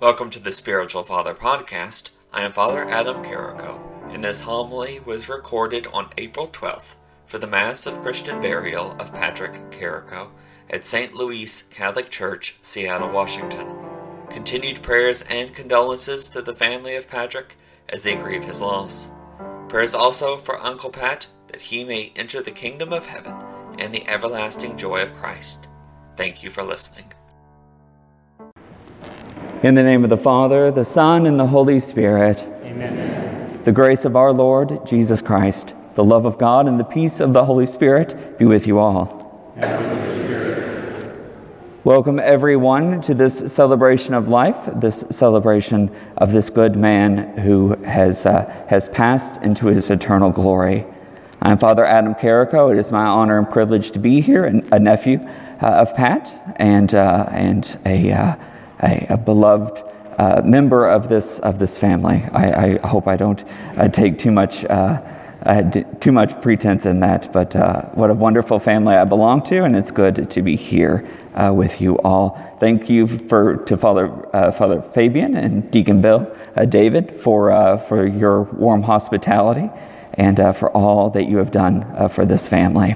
Welcome to the Spiritual Father Podcast. I am Father Adam Carrico, and this homily was recorded on April 12th for the Mass of Christian Burial of Patrick Carrico at St. Louis Catholic Church, Seattle, Washington. Continued prayers and condolences to the family of Patrick as they grieve his loss. Prayers also for Uncle Pat that he may enter the kingdom of heaven and the everlasting joy of Christ. Thank you for listening. In the name of the Father, the Son, and the Holy Spirit. Amen. The grace of our Lord Jesus Christ, the love of God, and the peace of the Holy Spirit be with you all. Welcome, everyone, to this celebration of life, this celebration of this good man who has, uh, has passed into his eternal glory. I'm Father Adam Carrico. It is my honor and privilege to be here, and a nephew uh, of Pat, and, uh, and a uh, a, a beloved uh, member of this of this family. I, I hope I don't uh, take too much uh, too much pretense in that, but uh, what a wonderful family I belong to, and it's good to be here uh, with you all. Thank you for to Father uh, Father Fabian and Deacon Bill David for for your warm hospitality and for all that you have done for this family.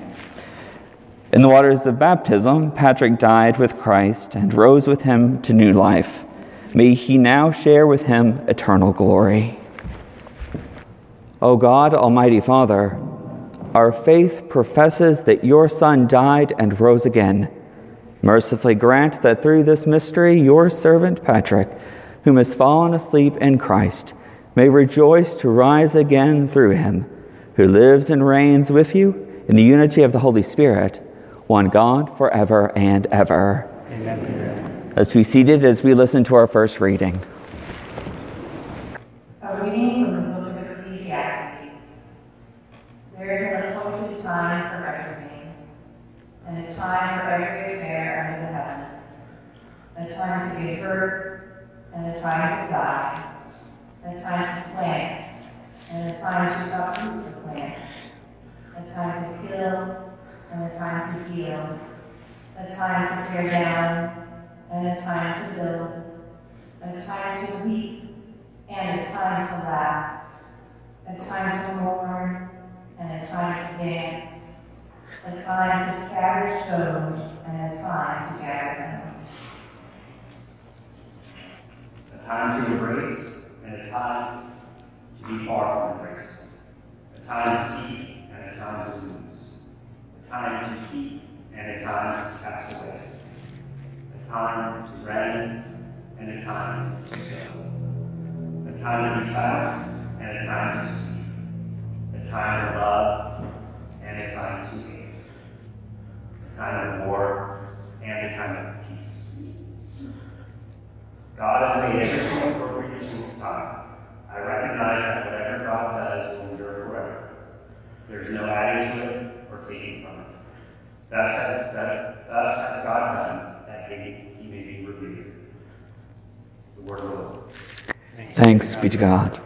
In the waters of baptism, Patrick died with Christ and rose with him to new life. May he now share with him eternal glory. O God, Almighty Father, our faith professes that your Son died and rose again. Mercifully grant that through this mystery, your servant Patrick, whom has fallen asleep in Christ, may rejoice to rise again through him, who lives and reigns with you in the unity of the Holy Spirit one God, forever and ever. Amen. Let's be seated as we listen to our first reading. A reading from the book of Ecclesiastes. There is an appointed time for everything, and a time for every affair under the heavens, a time to give birth, and a time to die, a time to plant, and a time to uproot the plant, a time to kill, and a time to heal, a time to tear down, and a time to build, a time to weep, and a time to laugh, a time to mourn, and a time to dance, a time to scatter stones, and a time to gather them. A time to embrace, and a time to be far from embraces, a time to seek, and a time to lose time to keep and a time to pass away, a time to reign and a time to go, a time to be silent and a time to speak, a time to love and a time to hate, a time of war and a time of peace. God has made everything appropriate to his time. I recognize that whatever God does will endure forever. There is no adding to it or taking from it. Thus has, that, thus has God done, that he, he may be revealed. The word of the Lord. Thanks be to God.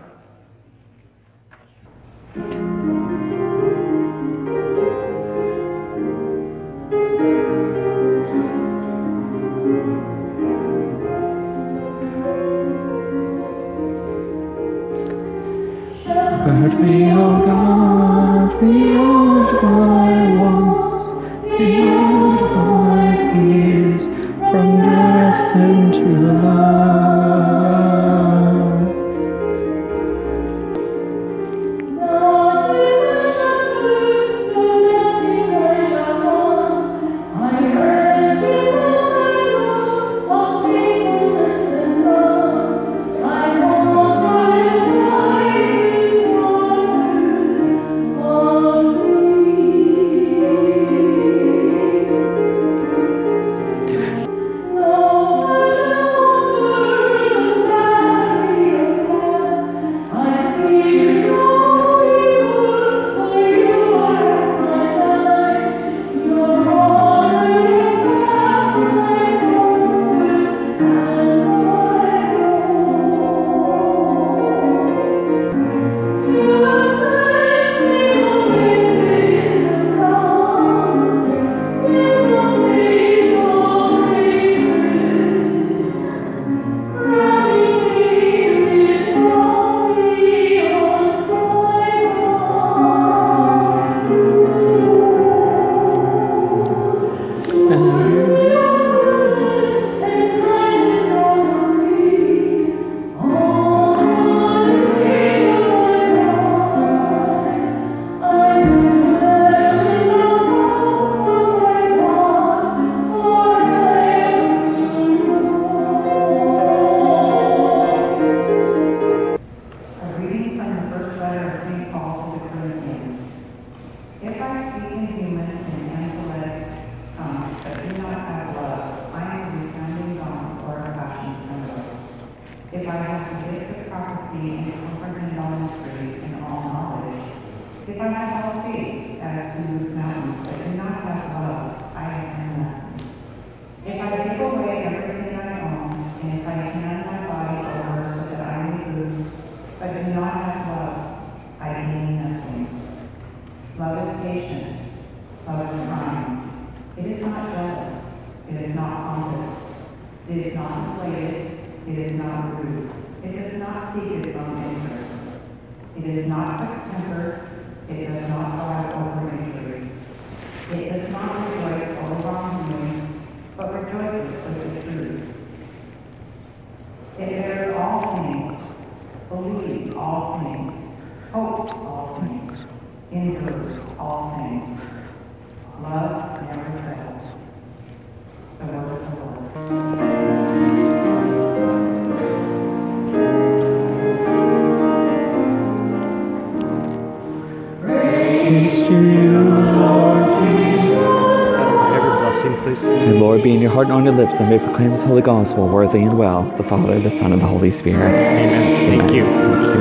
And on your lips, and may proclaim his holy gospel worthy and well, the Father, the Son, and the Holy Spirit. Amen. Thank you. Thank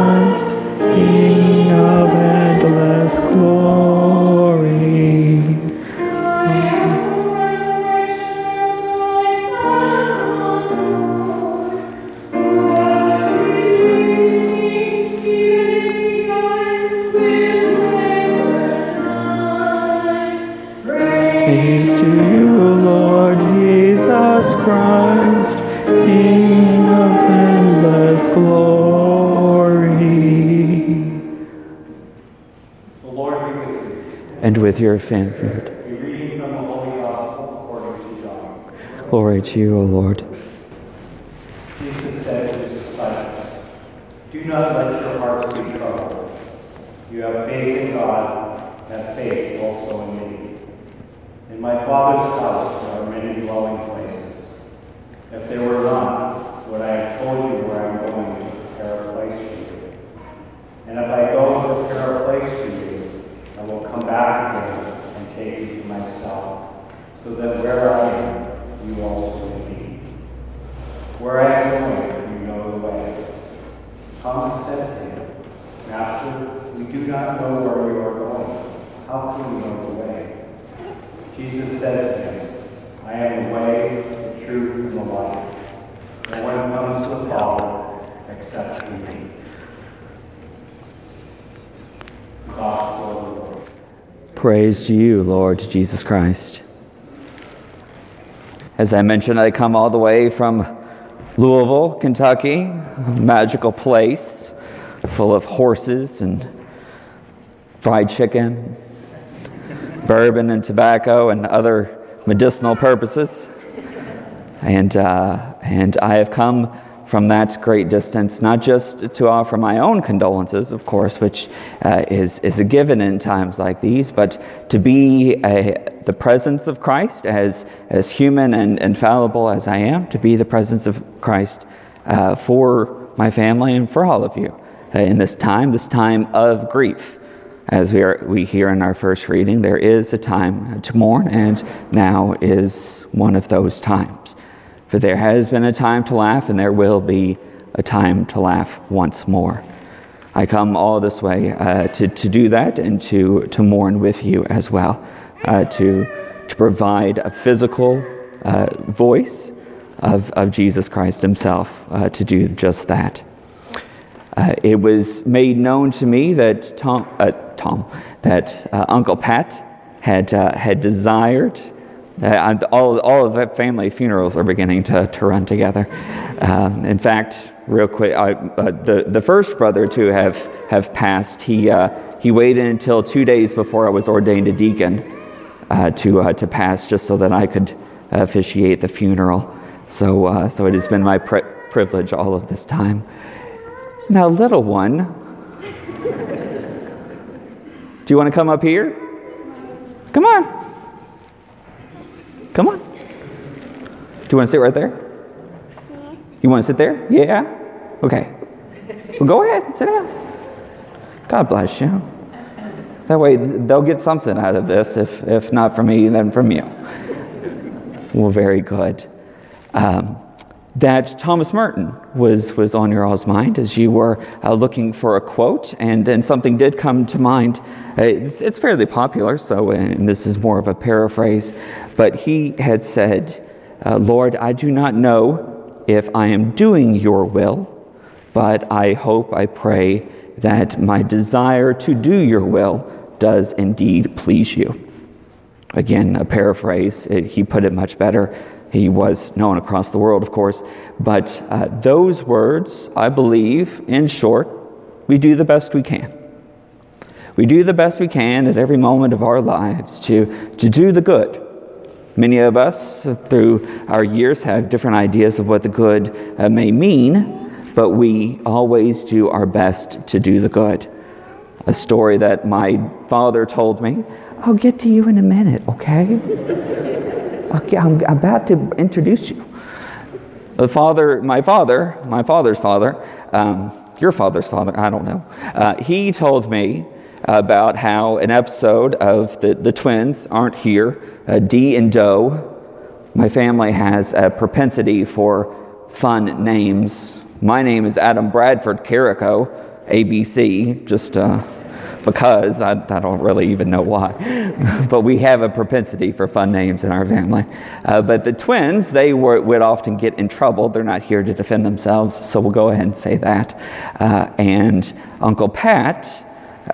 you. Your family. A reading from the Holy Gospel according to John. Glory to you, O Lord. Jesus said to his disciples, Do not let your hearts be troubled. You have faith in God, have faith also in me. In my Father's house there are many dwelling places. If there were not, would I have told you where I'm going to prepare a place for you? And if I go and prepare a place for you, I will come back again to myself, so that where I am, you also may be. Where I am going, you know the way. Thomas said to him, Master, we do not know where you are going. How can we know the way? Jesus said to him, I am the way, the truth, and the life. No one comes to the Father except through me. Gospel. Praise to you, Lord Jesus Christ. As I mentioned, I come all the way from Louisville, Kentucky, magical place full of horses and fried chicken, bourbon and tobacco and other medicinal purposes. And, uh, and I have come from that great distance, not just to offer my own condolences, of course, which uh, is, is a given in times like these, but to be a, the presence of Christ, as, as human and, infallible as I am, to be the presence of Christ uh, for my family and for all of you uh, in this time, this time of grief. As we, are, we hear in our first reading, there is a time to mourn, and now is one of those times. For there has been a time to laugh, and there will be a time to laugh once more. I come all this way uh, to, to do that and to, to mourn with you as well, uh, to, to provide a physical uh, voice of, of Jesus Christ Himself uh, to do just that. Uh, it was made known to me that Tom, uh, Tom that Uncle Pat had, had desired uh, all, all of the family funerals are beginning to, to run together. Um, in fact, real quick, I, uh, the, the first brother to have, have passed, he, uh, he waited until two days before I was ordained a deacon uh, to, uh, to pass, just so that I could officiate the funeral. So, so it has been my pri- privilege all of this time. Now, little one, do you want to come up here? Come on. Come on. Do you want to sit right there? You want to sit there? Yeah? Okay. Well, go ahead, sit down. God bless you. That way they'll get something out of this, if, if not from me, then from you. Well, very good. Um, that Thomas Merton was, was on your all's mind as you were uh, looking for a quote, and, and something did come to mind. Uh, it's, it's, fairly popular, so, and this is more of a paraphrase, but he had said, uh, Lord, I do not know if I am doing your will, but I hope, I pray that my desire to do your will does indeed please you. Again, a paraphrase, it, he put it much better. He was known across the world, of course. But uh, those words, I believe, in short, we do the best we can. We do the best we can at every moment of our lives to, to do the good. Many of us, through our years, have different ideas of what the good uh, may mean, but we always do our best to do the good. A story that my father told me I'll get to you in a minute, okay? Okay I'm about to introduce you. The father, my father, my father's father, um, your father's father, I don't know, uh, he told me about how an episode of the, the twins aren't here, uh, Dee and Doe. My family has a propensity for fun names. My name is Adam Bradford Carrico, ABC, just uh, because I, I, don't really even know why. but we have a propensity for fun names in our family. Uh, but the twins, they were, would often get in trouble. They're not here to defend themselves, so we'll go ahead and say that. Uh, and Uncle Pat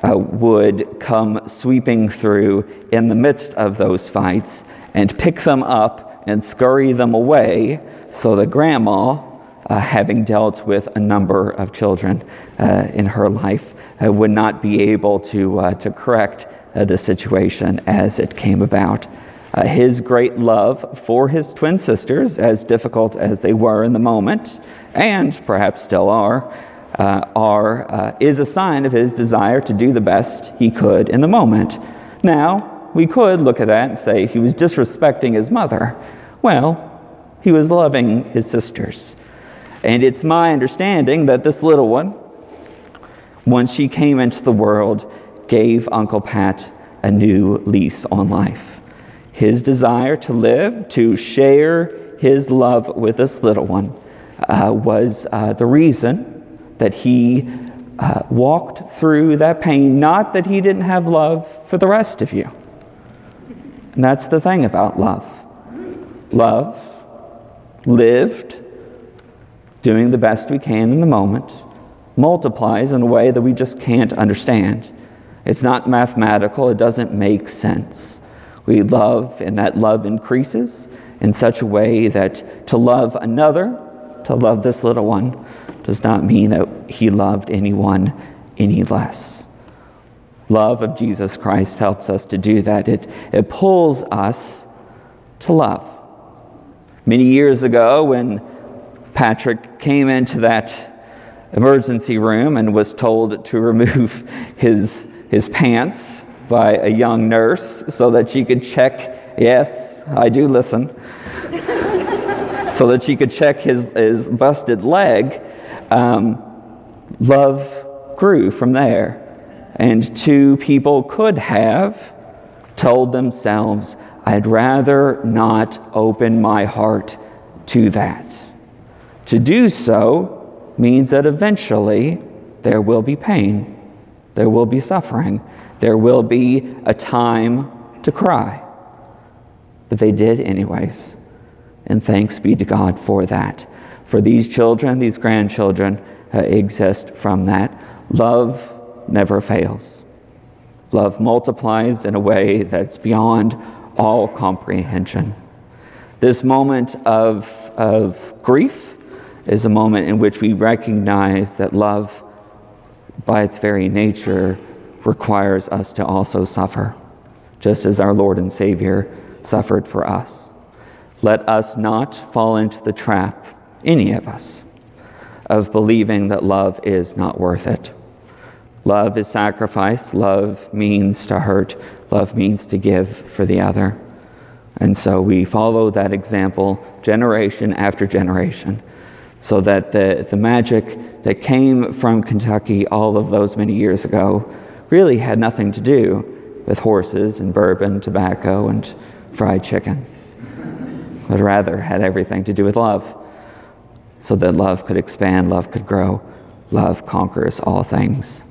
uh, would come sweeping through in the midst of those fights and pick them up and scurry them away so that grandma, uh, having dealt with a number of children uh, in her life, uh, would not be able to, uh, to correct uh, the situation as it came about. Uh, his great love for his twin sisters, as difficult as they were in the moment, and perhaps still are, are is a sign of his desire to do the best he could in the moment. Now, we could look at that and say he was disrespecting his mother. Well, he was loving his sisters. And it's my understanding that this little one, once she came into the world, gave Uncle Pat a new lease on life. His desire to live, to share his love with this little one, uh, was uh, the reason that he uh, walked through that pain, not that he didn't have love for the rest of you. And that's the thing about love. Love, lived, doing the best we can in the moment, multiplies in a way that we just can't understand. It's not mathematical, it doesn't make sense. We love, and that love increases in such a way that to love another, to love this little one, does not mean that he loved anyone any less. Love of Jesus Christ helps us to do that. It, it pulls us to love. Many years ago, when Patrick came into that emergency room and was told to remove his, his pants by a young nurse so that she could check, yes, I do listen, so that she could check his, his busted leg. Um, love grew from there. And two people could have told themselves, I'd rather not open my heart to that. To do so means that eventually there will be pain, there will be suffering, there will be a time to cry. But they did, anyways. And thanks be to God for that. For these children, these grandchildren, uh, exist from that. Love never fails. Love multiplies in a way that's beyond all comprehension. This moment of, of grief is a moment in which we recognize that love, by its very nature, requires us to also suffer, just as our Lord and Savior suffered for us. Let us not fall into the trap, any of us, of believing that love is not worth it. Love is sacrifice. Love means to hurt. Love means to give for the other. And so we follow that example generation after generation so that the, the magic that came from Kentucky all of those many years ago really had nothing to do with horses and bourbon, tobacco, and fried chicken, but rather had everything to do with love, so that love could expand, love could grow, love conquers all things.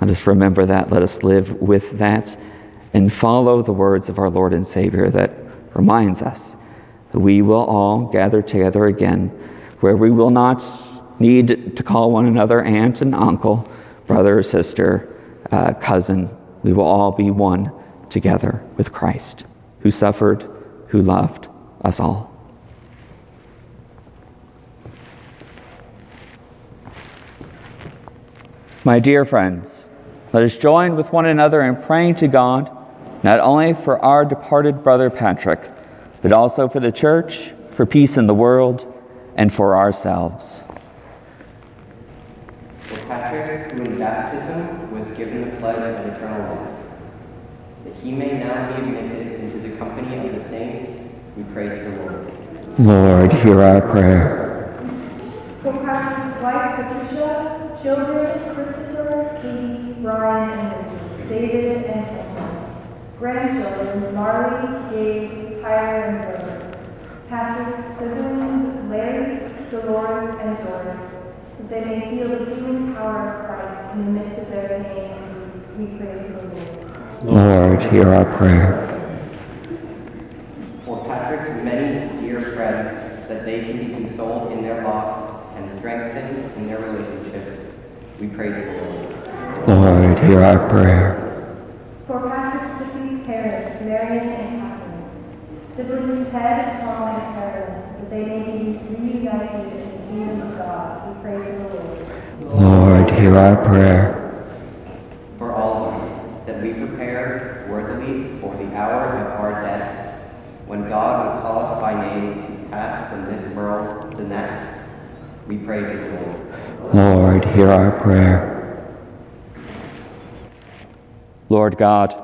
Let us remember that, let us live with that, and follow the words of our Lord and Savior that reminds us that we will all gather together again where we will not need to call one another aunt and uncle, brother or sister, uh, cousin. We will all be one together with Christ. who suffered, who loved us all. My dear friends, let us join with one another in praying to God, not only for our departed brother Patrick, but also for the church, for peace in the world, and for ourselves. For Patrick, who in baptism was given the pledge of eternal life, that he may now be admitted into the company of the saints, we pray to the Lord. Lord, hear our prayer. For Patrick's wife Patricia, children Christopher, Katie, Brian, and Richard, David, and Timothy, grandchildren Marley, Gabe, Tyler, and Rose, Patrick's siblings Larry, Dolores, and Doris, that they may feel the healing power of Christ in the midst of their pain and. We pray to the Lord. Lord, hear our prayer. For Patrick's many dear friends, that they can be consoled in their loss and strengthened in their relationships, we pray to the Lord. Lord, hear our prayer. For Patrick's deceased parents, Marion and Catherine, siblings Ted, Tom, and Carolyn, that they may be reunited in the kingdom of God, we pray to the Lord. Lord, hear our prayer. For all of us, that we prepare worthily for the hour of our death, when God will call us by name to pass from this world to the next, we pray to the Lord. Lord, hear our prayer. Lord God,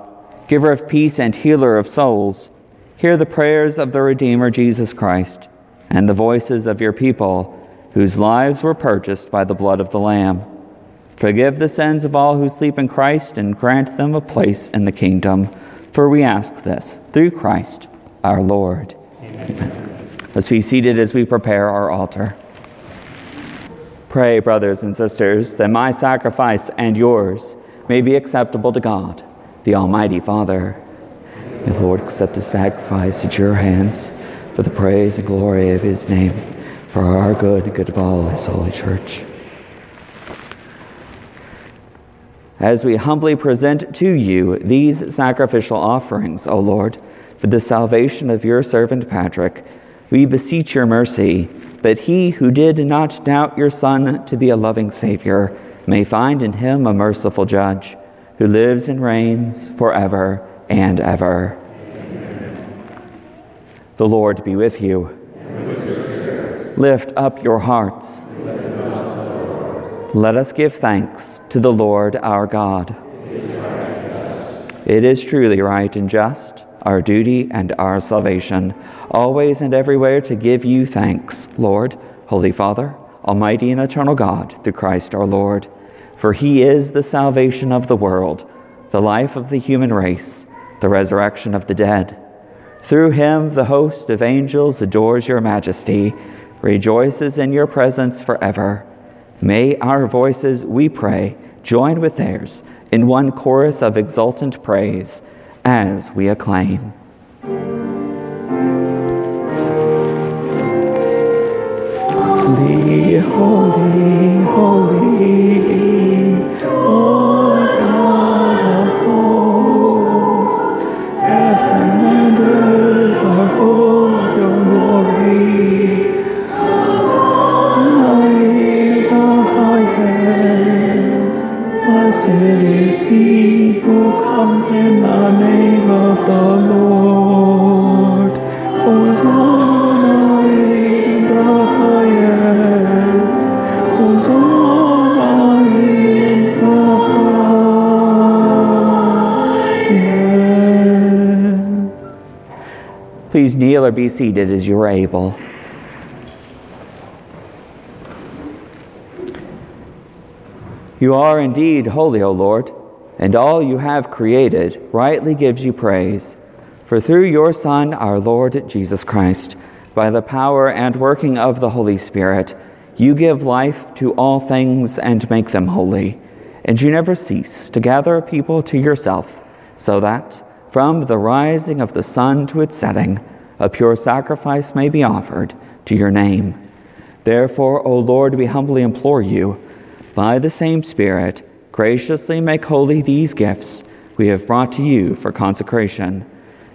giver of peace and healer of souls, hear the prayers of the Redeemer Jesus Christ and the voices of your people whose lives were purchased by the blood of the Lamb. Forgive the sins of all who sleep in Christ and grant them a place in the kingdom. For we ask this through Christ our Lord. Amen. Let's be seated as we prepare our altar. Pray, brothers and sisters, that my sacrifice and yours may be acceptable to God, the Almighty Father. May the Lord accept the sacrifice at your hands for the praise and glory of his name, for our good and good of all his holy church. As we humbly present to you these sacrificial offerings, O Lord, for the salvation of your servant Patrick, we beseech your mercy that he who did not doubt your Son to be a loving Savior may find in him a merciful judge who lives and reigns forever and ever. The Lord be with you. With Lift up your hearts. Let us give thanks to the Lord our God. It is truly right and just, our duty and our salvation, always and everywhere to give you thanks, Lord, Holy Father, Almighty and eternal God, through Christ our Lord. For he is the salvation of the world, the life of the human race, the resurrection of the dead. Through him, the host of angels adores your majesty, rejoices in your presence forever. May our voices, we pray, join with theirs in one chorus of exultant praise as we acclaim. Holy, holy, Please kneel or be seated as you are able. You are indeed holy, O Lord, and all you have created rightly gives you praise. For through your Son, our Lord Jesus Christ, by the power and working of the Holy Spirit, you give life to all things and make them holy. And you never cease to gather a people to yourself, so that, from the rising of the sun to its setting, a pure sacrifice may be offered to your name. Therefore, O Lord, we humbly implore you, by the same Spirit, graciously make holy these gifts we have brought to you for consecration,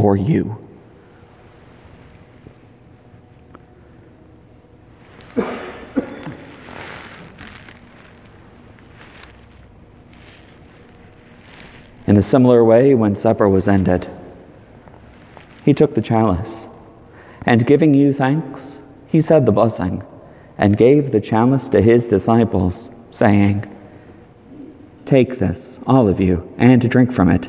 for you. In a similar way, when supper was ended, he took the chalice, and giving you thanks, he said the blessing, and gave the chalice to his disciples, saying, Take this, all of you, and drink from it,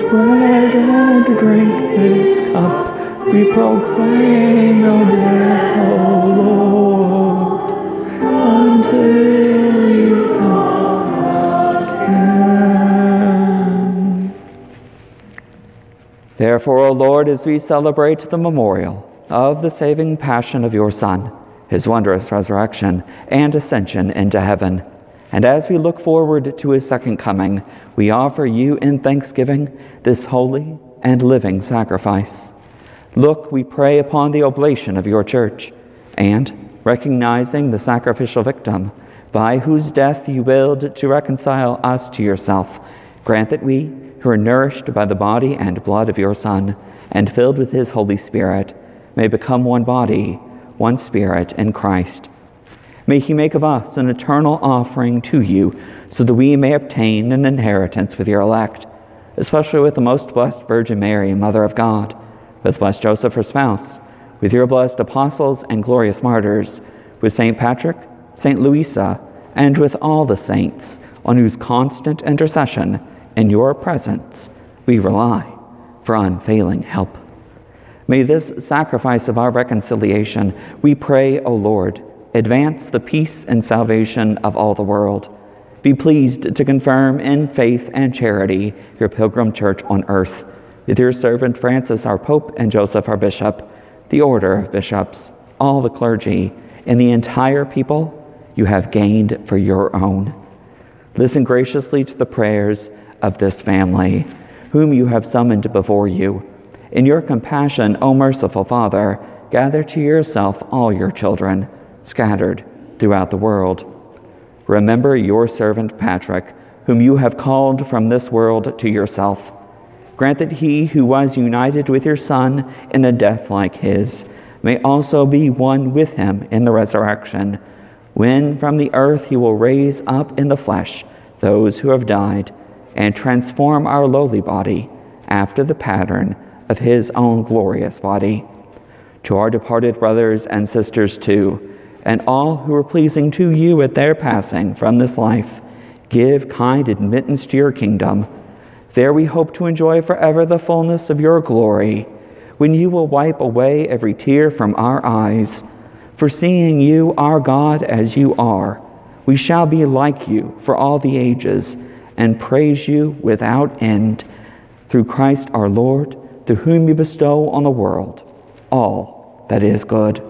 this bread and drink this cup. We proclaim your death, O Lord, until you come again. Therefore, O Lord, as we celebrate the memorial of the saving passion of your Son, his wondrous resurrection and ascension into heaven. And as we look forward to his second coming, we offer you in thanksgiving this holy and living sacrifice. Look, we pray upon the oblation of your church, and recognizing the sacrificial victim, by whose death you willed to reconcile us to yourself, grant that we, who are nourished by the body and blood of your Son, and filled with his Holy Spirit, may become one body one Spirit in Christ. May He make of us an eternal offering to you, so that we may obtain an inheritance with your elect, especially with the most blessed Virgin Mary, Mother of God, with blessed Joseph, her spouse, with your blessed apostles and glorious martyrs, with St. Patrick, St. Louisa, and with all the saints, on whose constant intercession in your presence we rely for unfailing help. May this sacrifice of our reconciliation, we pray, O Lord, advance the peace and salvation of all the world. Be pleased to confirm in faith and charity your pilgrim church on earth, with your servant Francis, our Pope, and Joseph, our Bishop, the order of bishops, all the clergy, and the entire people you have gained for your own. Listen graciously to the prayers of this family, whom you have summoned before you. In your compassion, O merciful Father, gather to yourself all your children scattered throughout the world. Remember your servant Patrick, whom you have called from this world to yourself. Grant that he who was united with your Son in a death like his may also be one with him in the resurrection, when from the earth he will raise up in the flesh those who have died and transform our lowly body after the pattern of his own glorious body. To our departed brothers and sisters, too, and all who are pleasing to you at their passing from this life, give kind admittance to your kingdom. There we hope to enjoy forever the fullness of your glory, when you will wipe away every tear from our eyes. For seeing you, our God, as you are, we shall be like you for all the ages, and praise you without end. Through Christ our Lord, to whom you bestow on the world all that is good.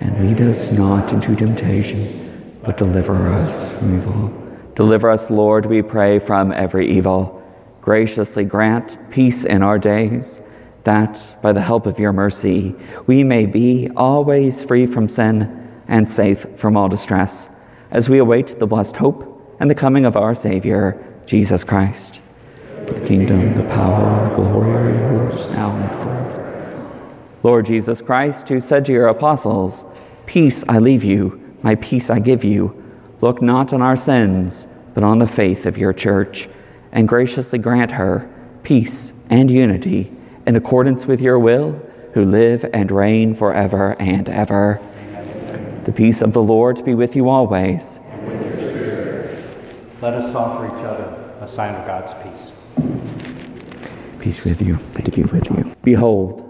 And lead us not into temptation, but deliver us from evil. Deliver us, Lord, we pray, from every evil. Graciously grant peace in our days, that by the help of your mercy we may be always free from sin and safe from all distress, as we await the blessed hope and the coming of our Savior, Jesus Christ. For The kingdom, the power, and the glory are yours now and forever. Lord Jesus Christ, who said to your apostles, Peace I leave you, my peace I give you, look not on our sins but on the faith of your church, and graciously grant her peace and unity in accordance with your will, who live and reign forever and ever. The peace of the Lord be with you always. Let us offer each other a sign of God's peace. Peace with you, and to be with you. Behold,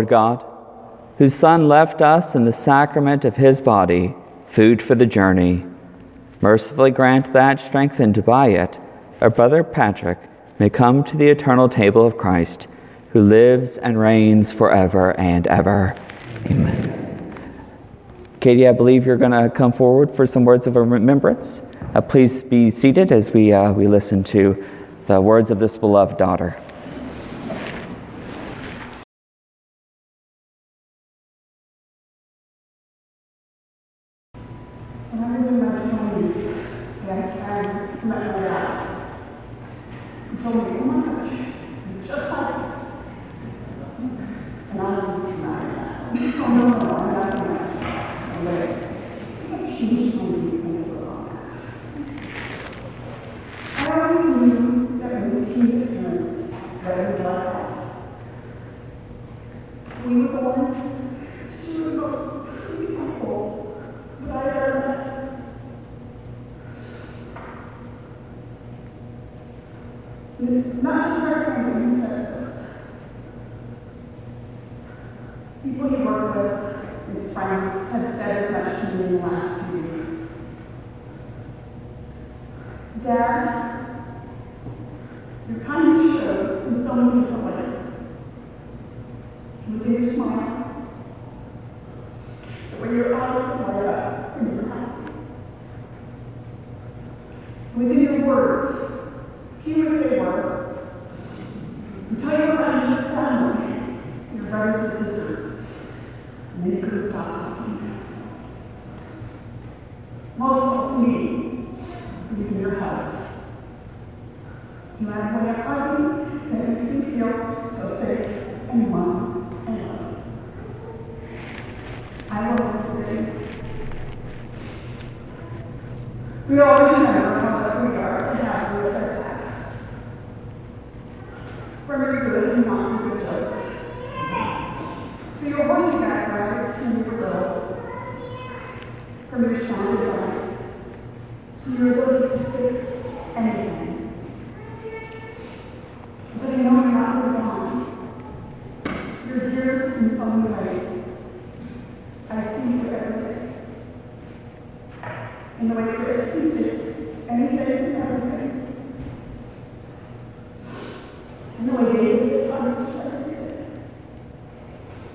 Lord God, whose Son left us in the sacrament of his body, food for the journey, mercifully grant that, strengthened by it, our brother Patrick may come to the eternal table of Christ, who lives and reigns forever and ever. Amen. Katie, I believe you're going to come forward for some words of remembrance. Uh, please be seated as we, uh, we listen to the words of this beloved daughter. When I was in my twenties, I started let my out. He told me, oh my gosh, you're just like And I was not Oh no, no, no, I'm not going to let She told me to think about I always knew that when we came to parents, that we would like that. We were born to two of the most beautiful that I ever met. And it's not just our family who says this. People he worked with, his friends, have said as much to me in the last few weeks. Dad, your kindness showed in so many different ways. It was in your smile, when your eyes light up when you're happy. It was in your words, few as they were, until you found your family, your brothers and sisters, and then you couldn't stop talking. Most of all to me, in your house. Matter what I do, that makes me feel so safe and warm and loved. I will never forget. We always remember how lucky we are to have you as our dad. Good and not so good jokes, to your horseback rides when you little, from your sound advice, to your ability to fix anything. But I know you're not moved on. You're here in so many ways. I see you every day. In the way Chris teaches anything and everything. In the way David is honest every day.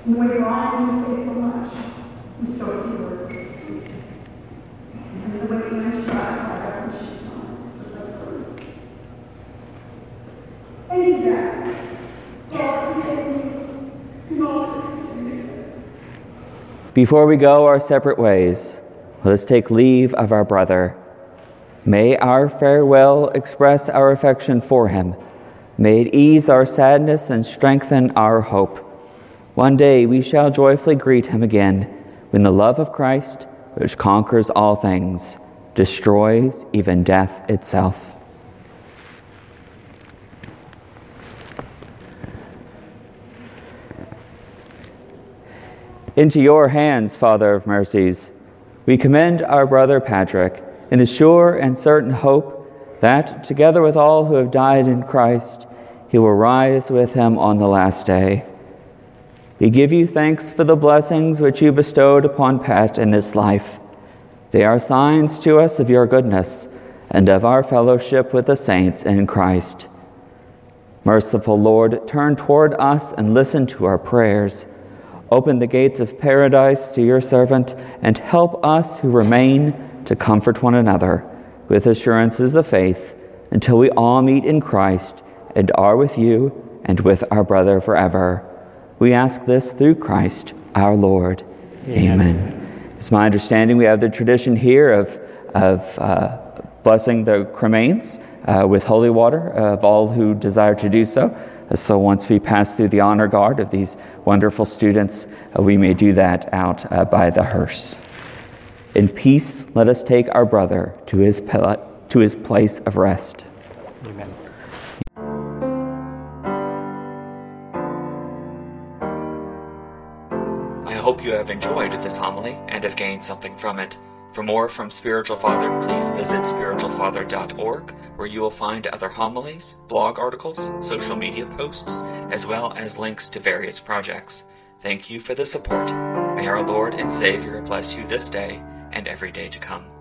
In the way Brian can say so much in so few words. And in the way Anne tries like that when she's honest. It's so true. Thank you, Dad. God, forgive me. You know, Before we go our separate ways, let us take leave of our brother. May our farewell express our affection for him. May it ease our sadness and strengthen our hope. One day we shall joyfully greet him again when the love of Christ, which conquers all things, destroys even death itself. Into your hands, Father of mercies, we commend our brother Patrick in the sure and certain hope that, together with all who have died in Christ, he will rise with him on the last day. We give you thanks for the blessings which you bestowed upon Pat in this life. They are signs to us of your goodness and of our fellowship with the saints in Christ. Merciful Lord, turn toward us and listen to our prayers. Open the gates of paradise to your servant and help us who remain to comfort one another with assurances of faith until we all meet in Christ and are with you and with our brother forever. We ask this through Christ our Lord. Amen. Amen. It's my understanding we have the tradition here of, of uh, blessing the cremains uh, with holy water of all who desire to do so. So once we pass through the honor guard of these wonderful students, uh, we may do that out uh, by the hearse. In peace, let us take our brother to his, to his place of rest. Amen. I hope you have enjoyed this homily and have gained something from it. For more from Spiritual Father, please visit spiritualfather.org, where you will find other homilies, blog articles, social media posts, as well as links to various projects. Thank you for the support. May our Lord and Savior bless you this day and every day to come.